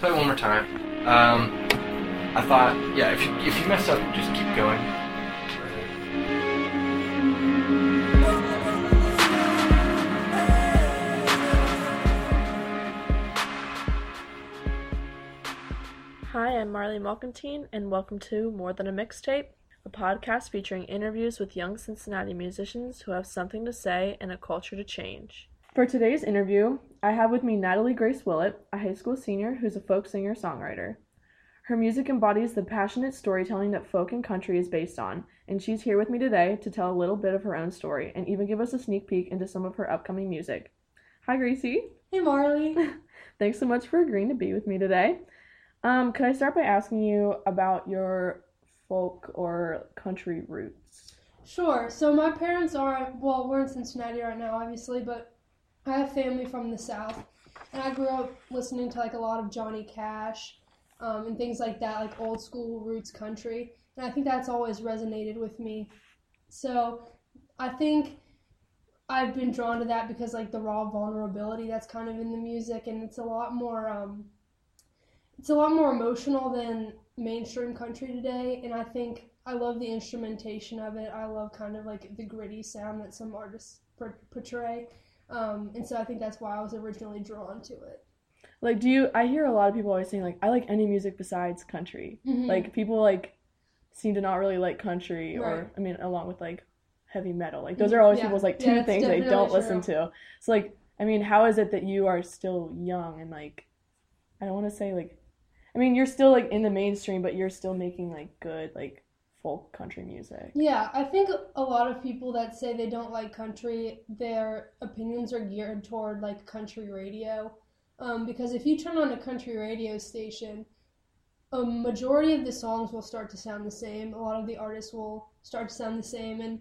play one more time. Um, I thought, yeah, if you, if you mess up, just keep going. Hi, I'm Marley Malkantine, and welcome to More Than a Mixtape, a podcast featuring interviews with young Cincinnati musicians who have something to say and a culture to change. For today's interview, I have with me Natalie Grace Willett, a high school senior who's a folk singer songwriter. Her music embodies the passionate storytelling that folk and country is based on, and she's here with me today to tell a little bit of her own story and even give us a sneak peek into some of her upcoming music. Hi, Gracie. Hey, Marley. Thanks so much for agreeing to be with me today. Um, could I start by asking you about your folk or country roots? Sure. So my parents are well, we're in Cincinnati right now, obviously, but I have family from the South, and I grew up listening to like a lot of Johnny Cash, um, and things like that, like old school roots country, and I think that's always resonated with me. So I think I've been drawn to that because like the raw vulnerability that's kind of in the music, and it's a lot more. Um, it's a lot more emotional than mainstream country today, and I think I love the instrumentation of it. I love kind of like the gritty sound that some artists portray, um, and so I think that's why I was originally drawn to it. Like, do you? I hear a lot of people always saying like, I like any music besides country. Mhm. Like, people like seem to not really like country, Right. or I mean, along with like heavy metal. Like, those are always Yeah. people's like two that's things they don't listen to. So like, I mean, how is it that you are still young and like, I don't want to say like, I mean, you're still like in the mainstream, but you're still making like good like folk country music. Yeah, I think a lot of people that say they don't like country, their opinions are geared toward like country radio. Um, because if you turn on a country radio station, a majority of the songs will start to sound the same. A lot of the artists will start to sound the same, and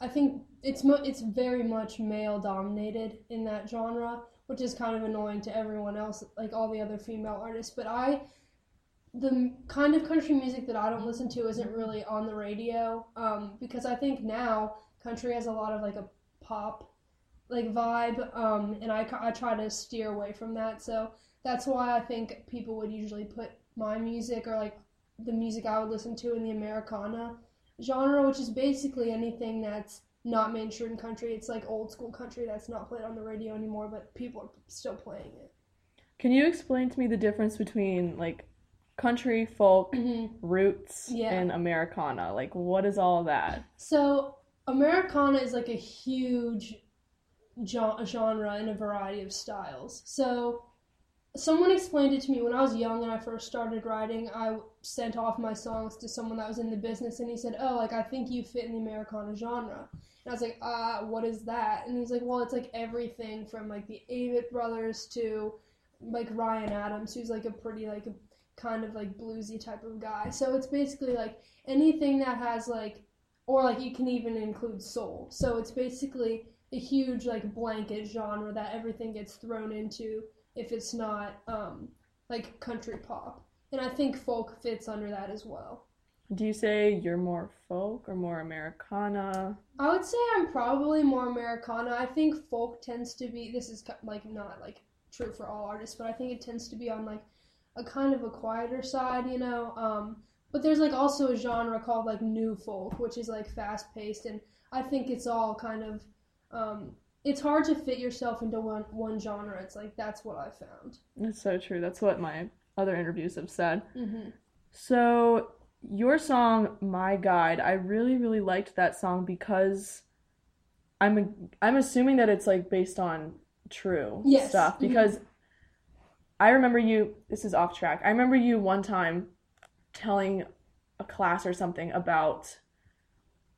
I think it's mo- it's very much male dominated in that genre, which is kind of annoying to everyone else, like all the other female artists. But I the kind of country music that I don't listen to isn't really on the radio um, because I think now country has a lot of like a pop like vibe um, and I, I try to steer away from that. So that's why I think people would usually put my music or like the music I would listen to in the Americana genre which is basically anything that's not mainstream country. It's like old school country that's not played on the radio anymore but people are still playing it. Can you explain to me the difference between like country, folk, mm-hmm. roots, Yeah. and Americana? Like, what is all that? So Americana is like a huge genre in a variety of styles. So someone explained it to me when I was young and I first started writing. I sent off my songs to someone that was in the business, and he said, "Oh, like I think you fit in the Americana genre." And I was like, "Ah, what is that?" And he's like, "Well, it's like everything from like the Avett Brothers to like Ryan Adams, who's like a pretty like a kind of like bluesy type of guy. So it's basically like anything that has like or like you can even include soul. So it's basically a huge like blanket genre that everything gets thrown into if it's not um, like country pop. And I think folk fits under that as well. Do you say you're more folk or more Americana? I would say I'm probably more Americana. I think folk tends to be this is like not like true for all artists, but I think it tends to be on like a kind of a quieter side, you know. Um, but there's like also a genre called like new folk, which is like fast paced, and I think it's all kind of um, it's hard to fit yourself into one one genre. It's like that's what I found. That's so true. That's what my other interviews have said. Mm-hmm. So, your song "My Guide," I really, really liked that song because I'm I'm assuming that it's like based on true Yes. stuff because I remember you. This is off track. I remember you one time telling a class or something about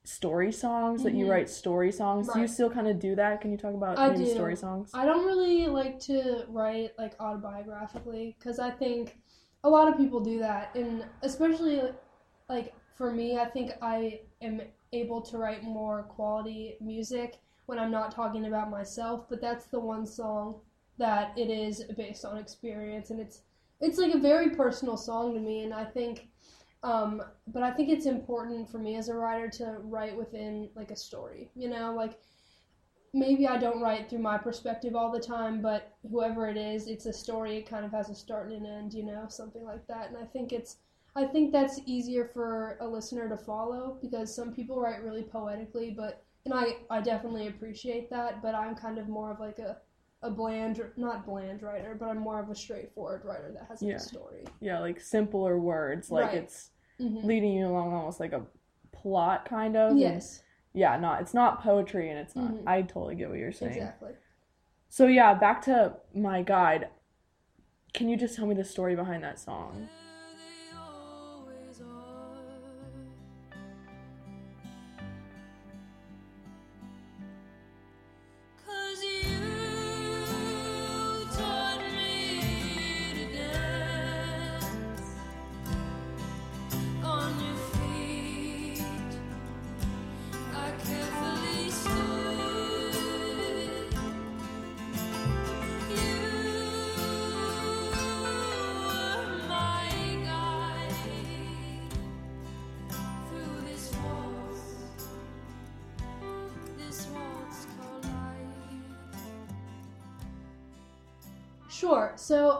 story songs that you Mhm. write story songs. Do you still kind of do that? Can you talk about I maybe do. story songs? I don't really like to write like autobiographically because I think a lot of people do that, and especially like for me, I think I am able to write more quality music when I'm not talking about myself. But that's the one song that it is based on experience, and it's it's like a very personal song to me, and I think. Um, but I think it's important for me as a writer to write within like a story, you know, like maybe I don't write through my perspective all the time, but whoever it is, it's a story. It kind of has a start and an end, you know, something like that. And I think it's, I think that's easier for a listener to follow because some people write really poetically, but and I I definitely appreciate that. But I'm kind of more of like a a bland, not bland writer, but I'm more of a straightforward writer that has Yeah. a story. Yeah, like simpler words, like Right. it's hmm leading you along almost like a plot kind of. and- Yes, yeah, not it's not poetry and it's not. Mhm. I totally get what you're saying. exactly. So yeah, back to my guide. Can you just tell me the story behind that song?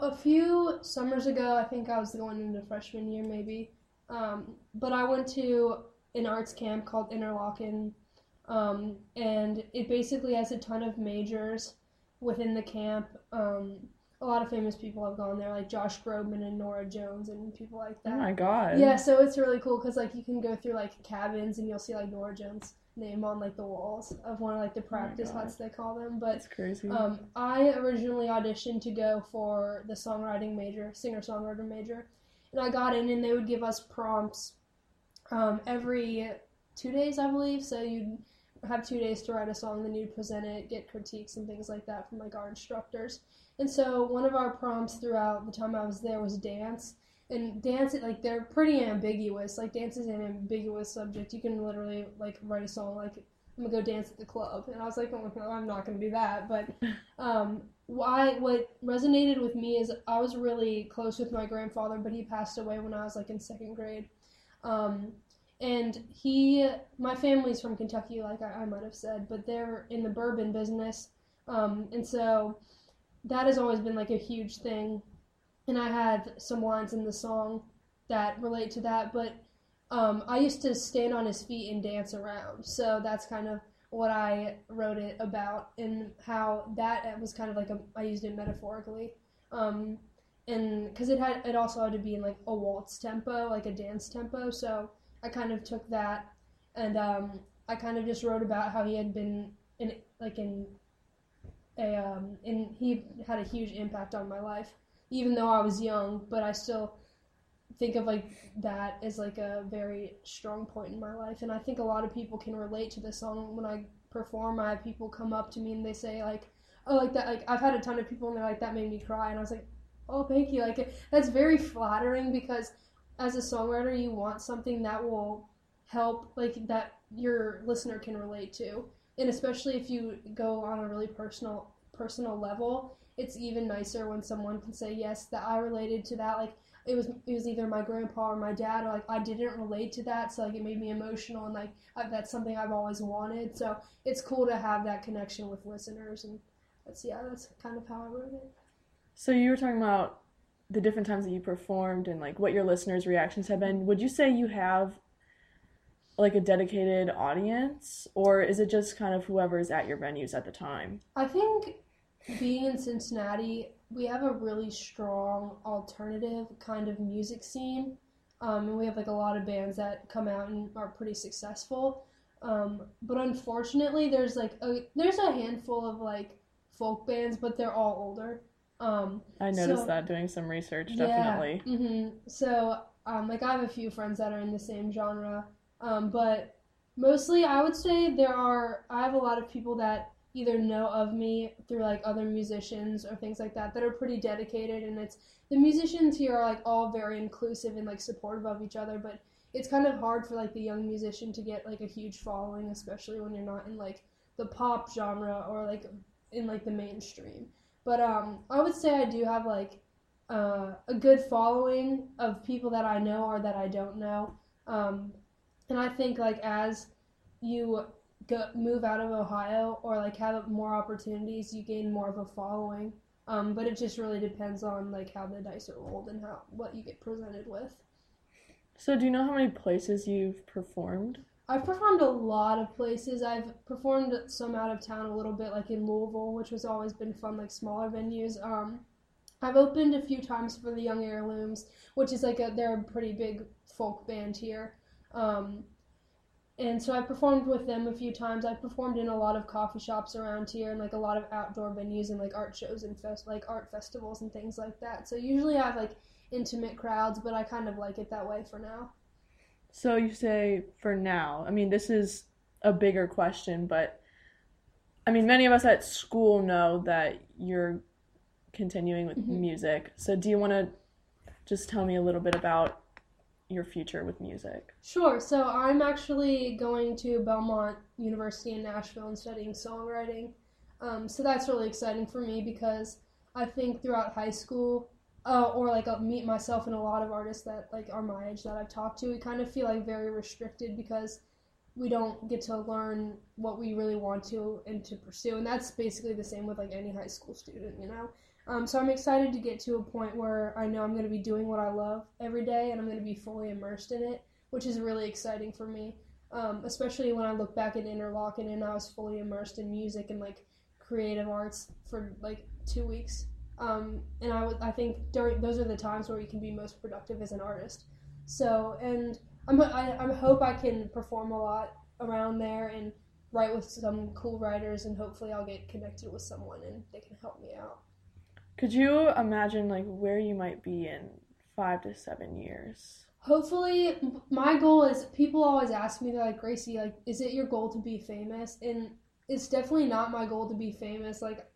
So a few summers ago, I think I was going into freshman year, maybe. Um, but I went to an arts camp called Interlochen, um, and it basically has a ton of majors within the camp. Um, a lot of famous people have gone there, like Josh Groban and Norah Jones and people like that. Oh my god. Yeah, so it's really cool because like you can go through like cabins and you'll see like Norah Jones' name on like the walls of one of like the practice God. huts they call them. But That's crazy. um, I originally auditioned to go for the songwriting major, singer songwriter major, and I got in, and they would give us prompts um, every two days, I believe. So you'd have two days to write a song, then you'd present it, get critiques and things like that from like our instructors. And so one of our prompts throughout the time I was there was dance. And dance, like they're pretty ambiguous. Like dance is an ambiguous subject. You can literally like write a song like I'm gonna go dance at the club, and I was like, oh, I'm not gonna do that. But um, why? What resonated with me is I was really close with my grandfather, but he passed away when I was like in second grade. Um, and he, my family's from Kentucky, like I, I might have said, but they're in the bourbon business, um, and so that has always been like a huge thing. And I had some lines in the song that relate to that, but um, I used to stand on his feet and dance around. So that's kind of what I wrote it about and how that was kind of like a, I used it metaphorically. Um, and because it had, it also had to be in like a waltz tempo, like a dance tempo. So I kind of took that and um, I kind of just wrote about how he had been in, like in a, um, and he had a huge impact on my life, even though I was young, but I still think of like that as like a very strong point in my life. And i think a lot of people can relate to this song. When i perform i have people come up to me and they say like oh like that like i've had a ton of people and they're like that made me cry. And i was like oh thank you. Like that's very flattering because as a songwriter you want something that will help like that your listener can relate to. And especially if you go on a really personal personal level it's even nicer when someone can say yes that i related to that like it was it was either my grandpa or my dad or like I didn't relate to that so like it made me emotional and like I, that's something I've always wanted so it's cool to have that connection with listeners and that's yeah that's kind of how I wrote it So you were talking about the different times that you performed and like what your listeners' reactions have been. Would you say you have like a dedicated audience or is it just kind of whoever's at your venues at the time? I think being in Cincinnati we have a really strong alternative kind of music scene um, and we have like a lot of bands that come out and are pretty successful um, but unfortunately there's like a, there's a handful of like folk bands but they're all older um, I noticed So- that doing some research, definitely. yeah. hmm So, um, like, I have a few friends that are in the same genre, um, but mostly I would say there are. I have a lot of people that either know of me through like other musicians or things like that that are pretty dedicated, and it's the musicians here are like all very inclusive and like supportive of each other, but it's kind of hard for like the young musician to get like a huge following, especially when you're not in like the pop genre or like in like the mainstream. But um, I would say I do have like uh, a good following of people that I know or that I don't know. Um, and I think like as you go move out of Ohio or like have more opportunities, you gain more of a following. Um, but it just really depends on like how the dice are rolled and how what you get presented with. So, do you know how many places you've performed? I've performed a lot of places. I've performed some out of town a little bit, like in Louisville, which has always been fun, like smaller venues. Um, I've opened a few times for the Young Heirlooms, which is like a they're a pretty big folk band here. Um, and so I performed with them a few times. I've performed in a lot of coffee shops around here and like a lot of outdoor venues and like art shows and fest like art festivals and things like that. So usually I have like intimate crowds, but I kind of like it that way for now. So, you say for now. I mean, this is a bigger question, but I mean, many of us at school know that you're continuing with Mhm. music. So, do you want to just tell me a little bit about your future with music? Sure. So I'm actually going to Belmont University in Nashville and studying songwriting. Um, so that's really exciting for me because I think throughout high school, uh, or like I'll meet myself and a lot of artists that like are my age that I've talked to, we kind of feel like very restricted because we don't get to learn what we really want to and to pursue. And that's basically the same with like any high school student, you know. Um, so I'm excited to get to a point where I know I'm going to be doing what I love every day and I'm going to be fully immersed in it, which is really exciting for me. Um, especially when I look back at Interlochen and I was fully immersed in music and like creative arts for like two weeks. Um, and I would I think during those are the times where you can be most productive as an artist. So and I'm I, I hope I can perform a lot around there and write with some cool writers and hopefully I'll get connected with someone and they can help me out. Could you imagine like where you might be in five to seven years? Hopefully, my goal is people always ask me, they're like, Gracie, like, is it your goal to be famous? And it's definitely not my goal to be famous. Like,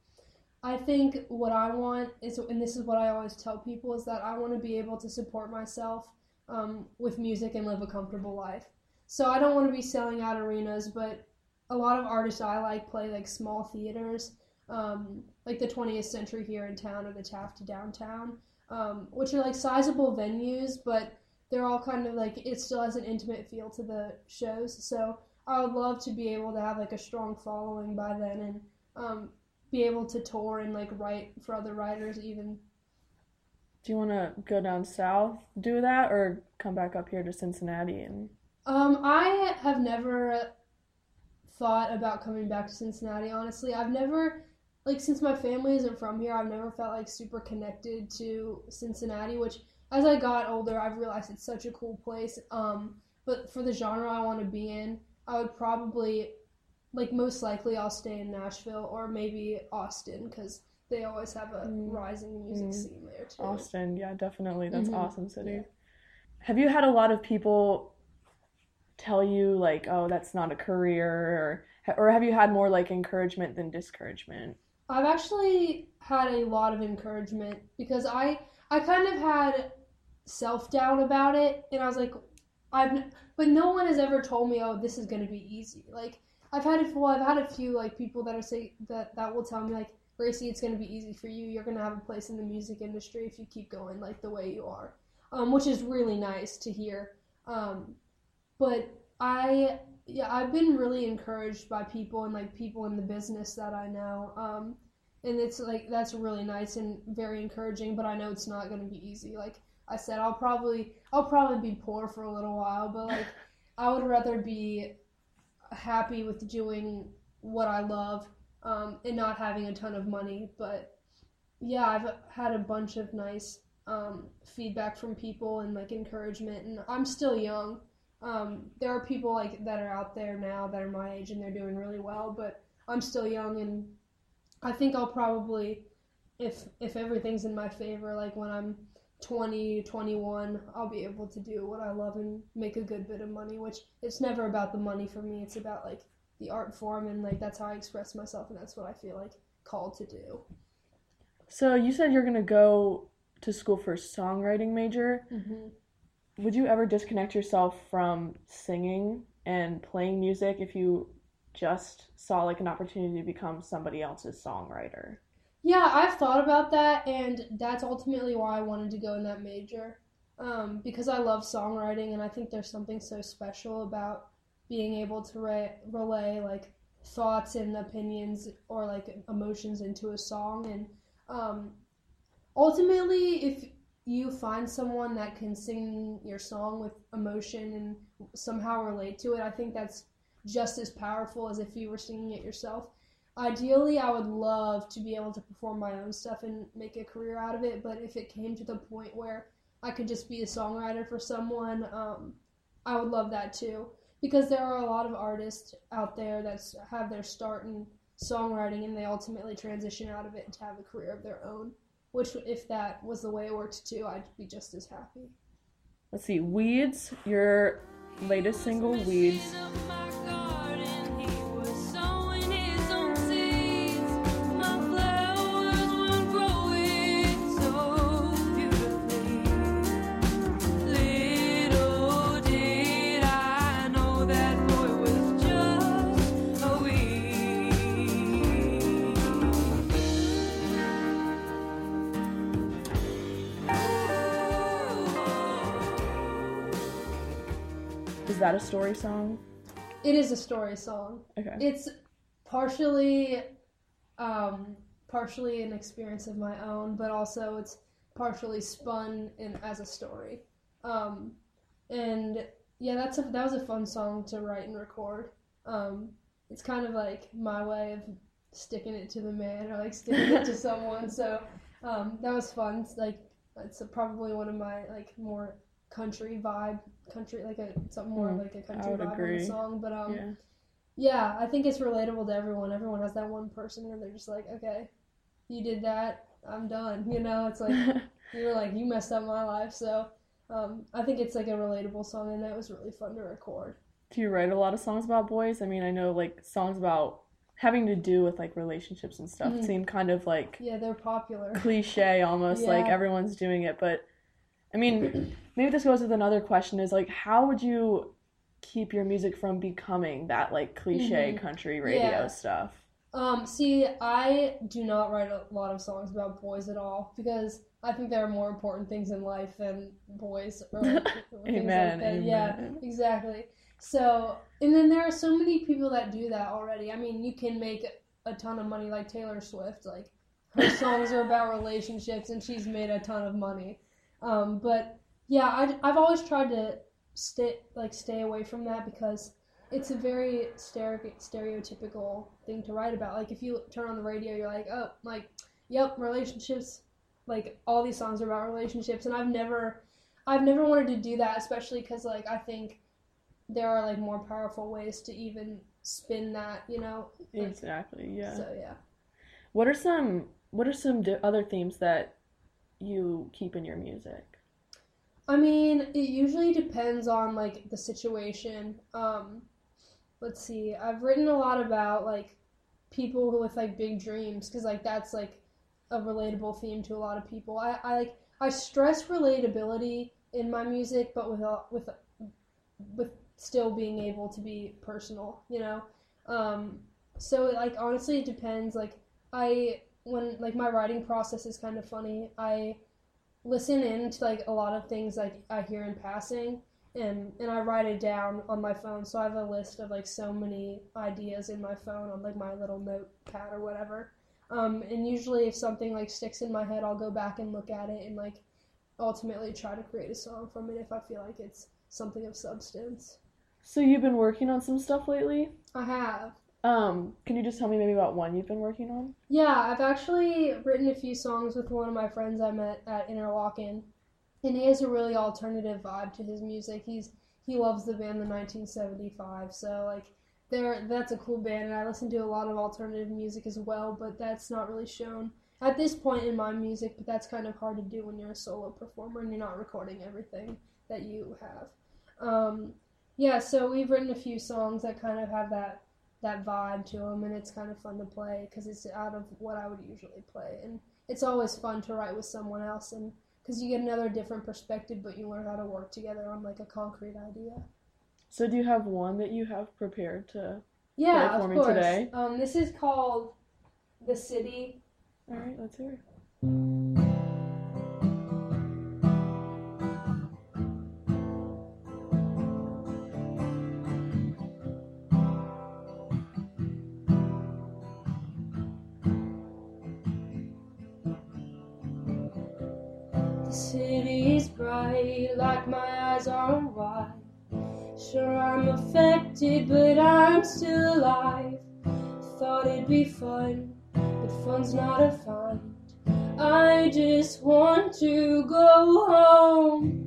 I think what I want is, and this is what I always tell people, is that I want to be able to support myself um, with music and live a comfortable life. So I don't want to be selling out arenas, but a lot of artists I like play like small theaters, um, like the 20th Century here in town or the Taft downtown, um, which are like sizable venues, but they're all kind of like it still has an intimate feel to the shows. So I would love to be able to have like a strong following by then and um, be able to tour and like write for other writers even. Do you want to go down south, do that, or come back up here to Cincinnati and Um, I have never thought about coming back to Cincinnati. Honestly, I've never like since my family isn't from here, I've never felt like super connected to Cincinnati. Which, as I got older, I've realized it's such a cool place. Um, but for the genre I want to be in, I would probably like most likely I'll stay in Nashville or maybe Austin because they always have a Mm. rising music Mm. scene there too. Austin? Yeah, definitely. That's Mhm. awesome city. Yeah. Have you had a lot of people tell you like, "Oh, that's not a career," or or have you had more like encouragement than discouragement? I've actually had a lot of encouragement because I I kind of had self doubt about it, and I was like, I've but no one has ever told me, oh, this is gonna be easy. Like I've had a well, I've had a few like people that are say that that will tell me like, Gracie, it's gonna be easy for you. You're gonna have a place in the music industry if you keep going like the way you are, um, which is really nice to hear. Um, but I yeah, I've been really encouraged by people and like people in the business that I know. Um, and it's like that's really nice and very encouraging, but I know it's not going to be easy. Like I said, I'll probably I'll probably be poor for a little while, but like I would rather be happy with doing what I love um, and not having a ton of money. But yeah, I've had a bunch of nice um, feedback from people and like encouragement, and I'm still young um, there are people like that are out there now that are my age and they're doing really well, but I'm still young and I think I'll probably if if everything's in my favor, like when I'm 20, 21, I'll be able to do what I love and make a good bit of money, which it's never about the money for me. It's about like the art form and like that's how I express myself and that's what I feel like called to do. So you said you're gonna go to school for a songwriting major. Mm-hmm. Would you ever disconnect yourself from singing and playing music if you just saw like an opportunity to become somebody else's songwriter? Yeah, I've thought about that, and that's ultimately why I wanted to go in that major. Um, because I love songwriting, and I think there's something so special about being able to re- relay like thoughts and opinions or like emotions into a song and um, ultimately if you find someone that can sing your song with emotion and somehow relate to it? I think that's just as powerful as if you were singing it yourself. Ideally i would love to be able to perform my own stuff and make a career out of it but if it came to the point where i could just be a songwriter for someone um, i would love that too. Because there are a lot of artists out there that have their start in songwriting and they ultimately transition out of it to have a career of their own which if that was the way it worked too i'd be just as happy Let's see, Weeds, your latest single, Weeds. That a story song? it is a story song. Okay. it's partially um partially an experience of my own but also it's partially spun in as a story. Um and yeah that's a that was a fun song to write and record. Um it's kind of like my way of sticking it to the man or like sticking it to someone. So um that was fun. It's like it's probably one of my like more country vibe country like a something more Mm, like a country vibe on the song but um yeah. yeah, I think it's relatable to everyone. Everyone has that one person where they're just like, okay, you did that, I'm done. You know, it's like you're like you messed up my life. So um, I think it's like a relatable song, and that was really fun to record. Do you write a lot of songs about boys? I mean, I know like songs about having to do with like relationships and stuff Mhm. seem kind of like Yeah, they're popular. cliche almost like everyone's doing it but i mean maybe this goes with another question is like how would you keep your music from becoming that like cliche Mhm. country radio Yeah. stuff Um, see, I do not write a lot of songs about boys at all because I think there are more important things in life than boys or like, things Amen, like that. Yeah, exactly. So, and then there are so many people that do that already. I mean, you can make a ton of money like Taylor Swift. Like her songs are about relationships, and she's made a ton of money. Um, but yeah, I, I've always tried to stay like stay away from that because it's a very stere- stereotypical thing to write about. Like if you turn on the radio, you're like, oh, like, yep, relationships. Like all these songs are about relationships, and I've never, I've never wanted to do that, especially because like I think there are like more powerful ways to even spin that, you know. Like, exactly yeah So yeah. what are some what are some other themes that you keep in your music I mean, it usually depends on like the situation. Um, let's see. I've written a lot about like people who with like big dreams because like that's like a relatable theme to a lot of people. I, I like I stress relatability in my music, but with with with still being able to be personal. You know. Um, so like honestly, it depends. Like I when like my writing process is kind of funny. I listen in to like a lot of things like I hear in passing and and I write it down on my phone. So I have a list of like so many ideas in my phone on like my little notepad or whatever. Um, and usually if something like sticks in my head I'll go back and look at it and like ultimately try to create a song from it if I feel like it's something of substance. So you've been working on some stuff lately? I have um can you just tell me maybe about one you've been working on Yeah, I've actually written a few songs with one of my friends I met at Interlochen, and he has a really alternative vibe to his music. He's he loves the band The 1975, so like there that's a cool band, and I listen to a lot of alternative music as well, but that's not really shown at this point in my music. But that's kind of hard to do when you're a solo performer and you're not recording everything that you have. Um, yeah, so we've written a few songs that kind of have that that vibe to them, and it's kind of fun to play because it's out of what I would usually play, and it's always fun to write with someone else, and because you get another different perspective, but you learn how to work together on like a concrete idea. so do you have one that you have prepared to Yeah, Play for of me course. today. Um, this is called "The City." all right let's hear it eyes are wide. Sure, I'm affected, but I'm still alive. Thought it'd be fun, but fun's not a find. I just want to go home.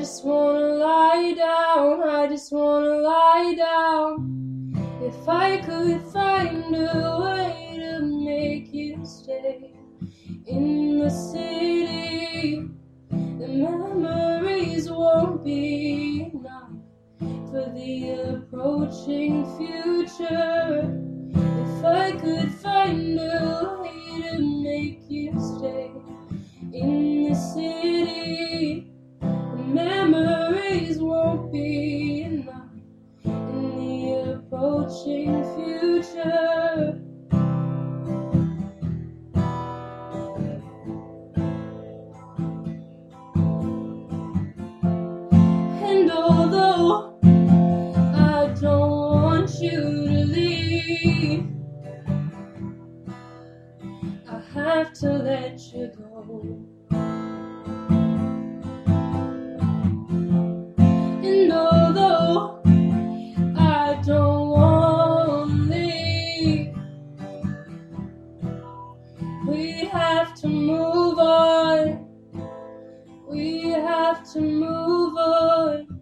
Just wanna lie down. I just wanna lie down. If I could find a way to make you stay in the city, the memories won't be enough for the approaching future. If I could find a way to make you stay To move on.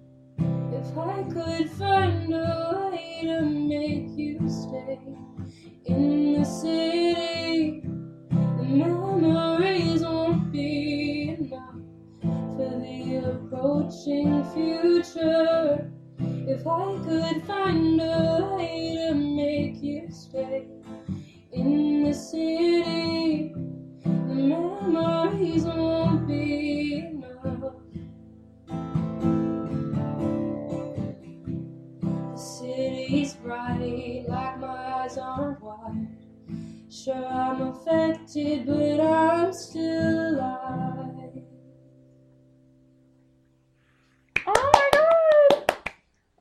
If I could find a way to make you stay in the city, the memories won't be enough for the approaching future. If I could find a way to make you stay in the city, Sure, I'm affected, but I'm still alive. Oh my god!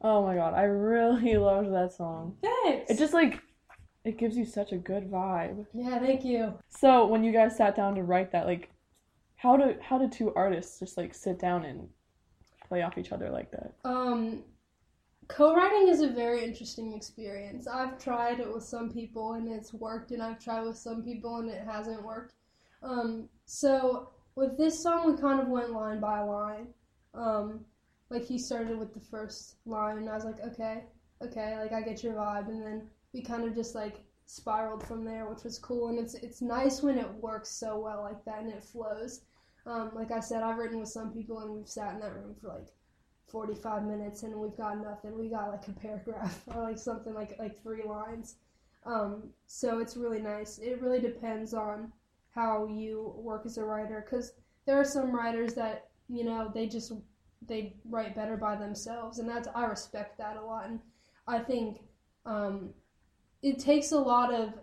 Oh my god, I really loved that song. Thanks. It just like it gives you such a good vibe. yeah, thank you. So when you guys sat down to write that, like how do how did two artists just like sit down and play off each other like that? Um, co-writing is a very interesting experience. I've tried it with some people and it's worked, and I've tried with some people and it hasn't worked. Um, so with this song, we kind of went line by line. Um, like he started with the first line, and I was like, okay, okay, like I get your vibe, and then we kind of just like spiraled from there, which was cool. And it's it's nice when it works so well like that and it flows. Um, like I said, I've written with some people, and we've sat in that room for like 45 minutes and we've got nothing. We got like a paragraph or like something like like three lines. Um, so it's really nice. It really depends on how you work as a writer because there are some writers that you know they just they write better by themselves and that's I respect that a lot and I think um, it takes a lot of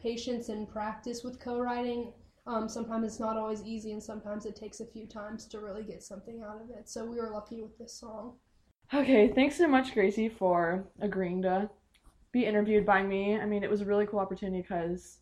patience and practice with co-writing um, sometimes it's not always easy, and sometimes it takes a few times to really get something out of it. So we were lucky with this song. Okay, thanks so much, Gracie, for agreeing to be interviewed by me. I mean, it was a really cool opportunity because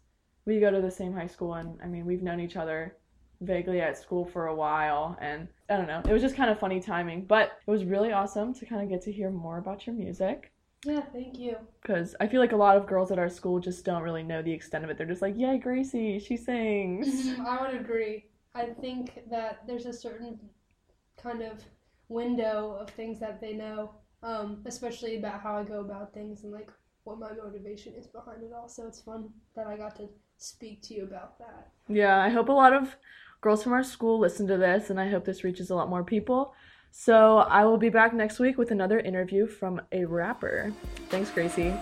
we go to the same high school, and I mean, we've known each other vaguely at school for a while, and I don't know, it was just kind of funny timing, but it was really awesome to kind of get to hear more about your music. Yeah, thank you. Because I feel like a lot of girls at our school just don't really know the extent of it. They're just like, yay, Gracie, she sings. Mhm, I would agree. I think that there's a certain kind of window of things that they know, um, especially about how I go about things and like what my motivation is behind it all. So it's fun that I got to speak to you about that. Yeah, I hope a lot of girls from our school listen to this, and I hope this reaches a lot more people. So I will be back next week with another interview from a rapper. Thanks, Gracie.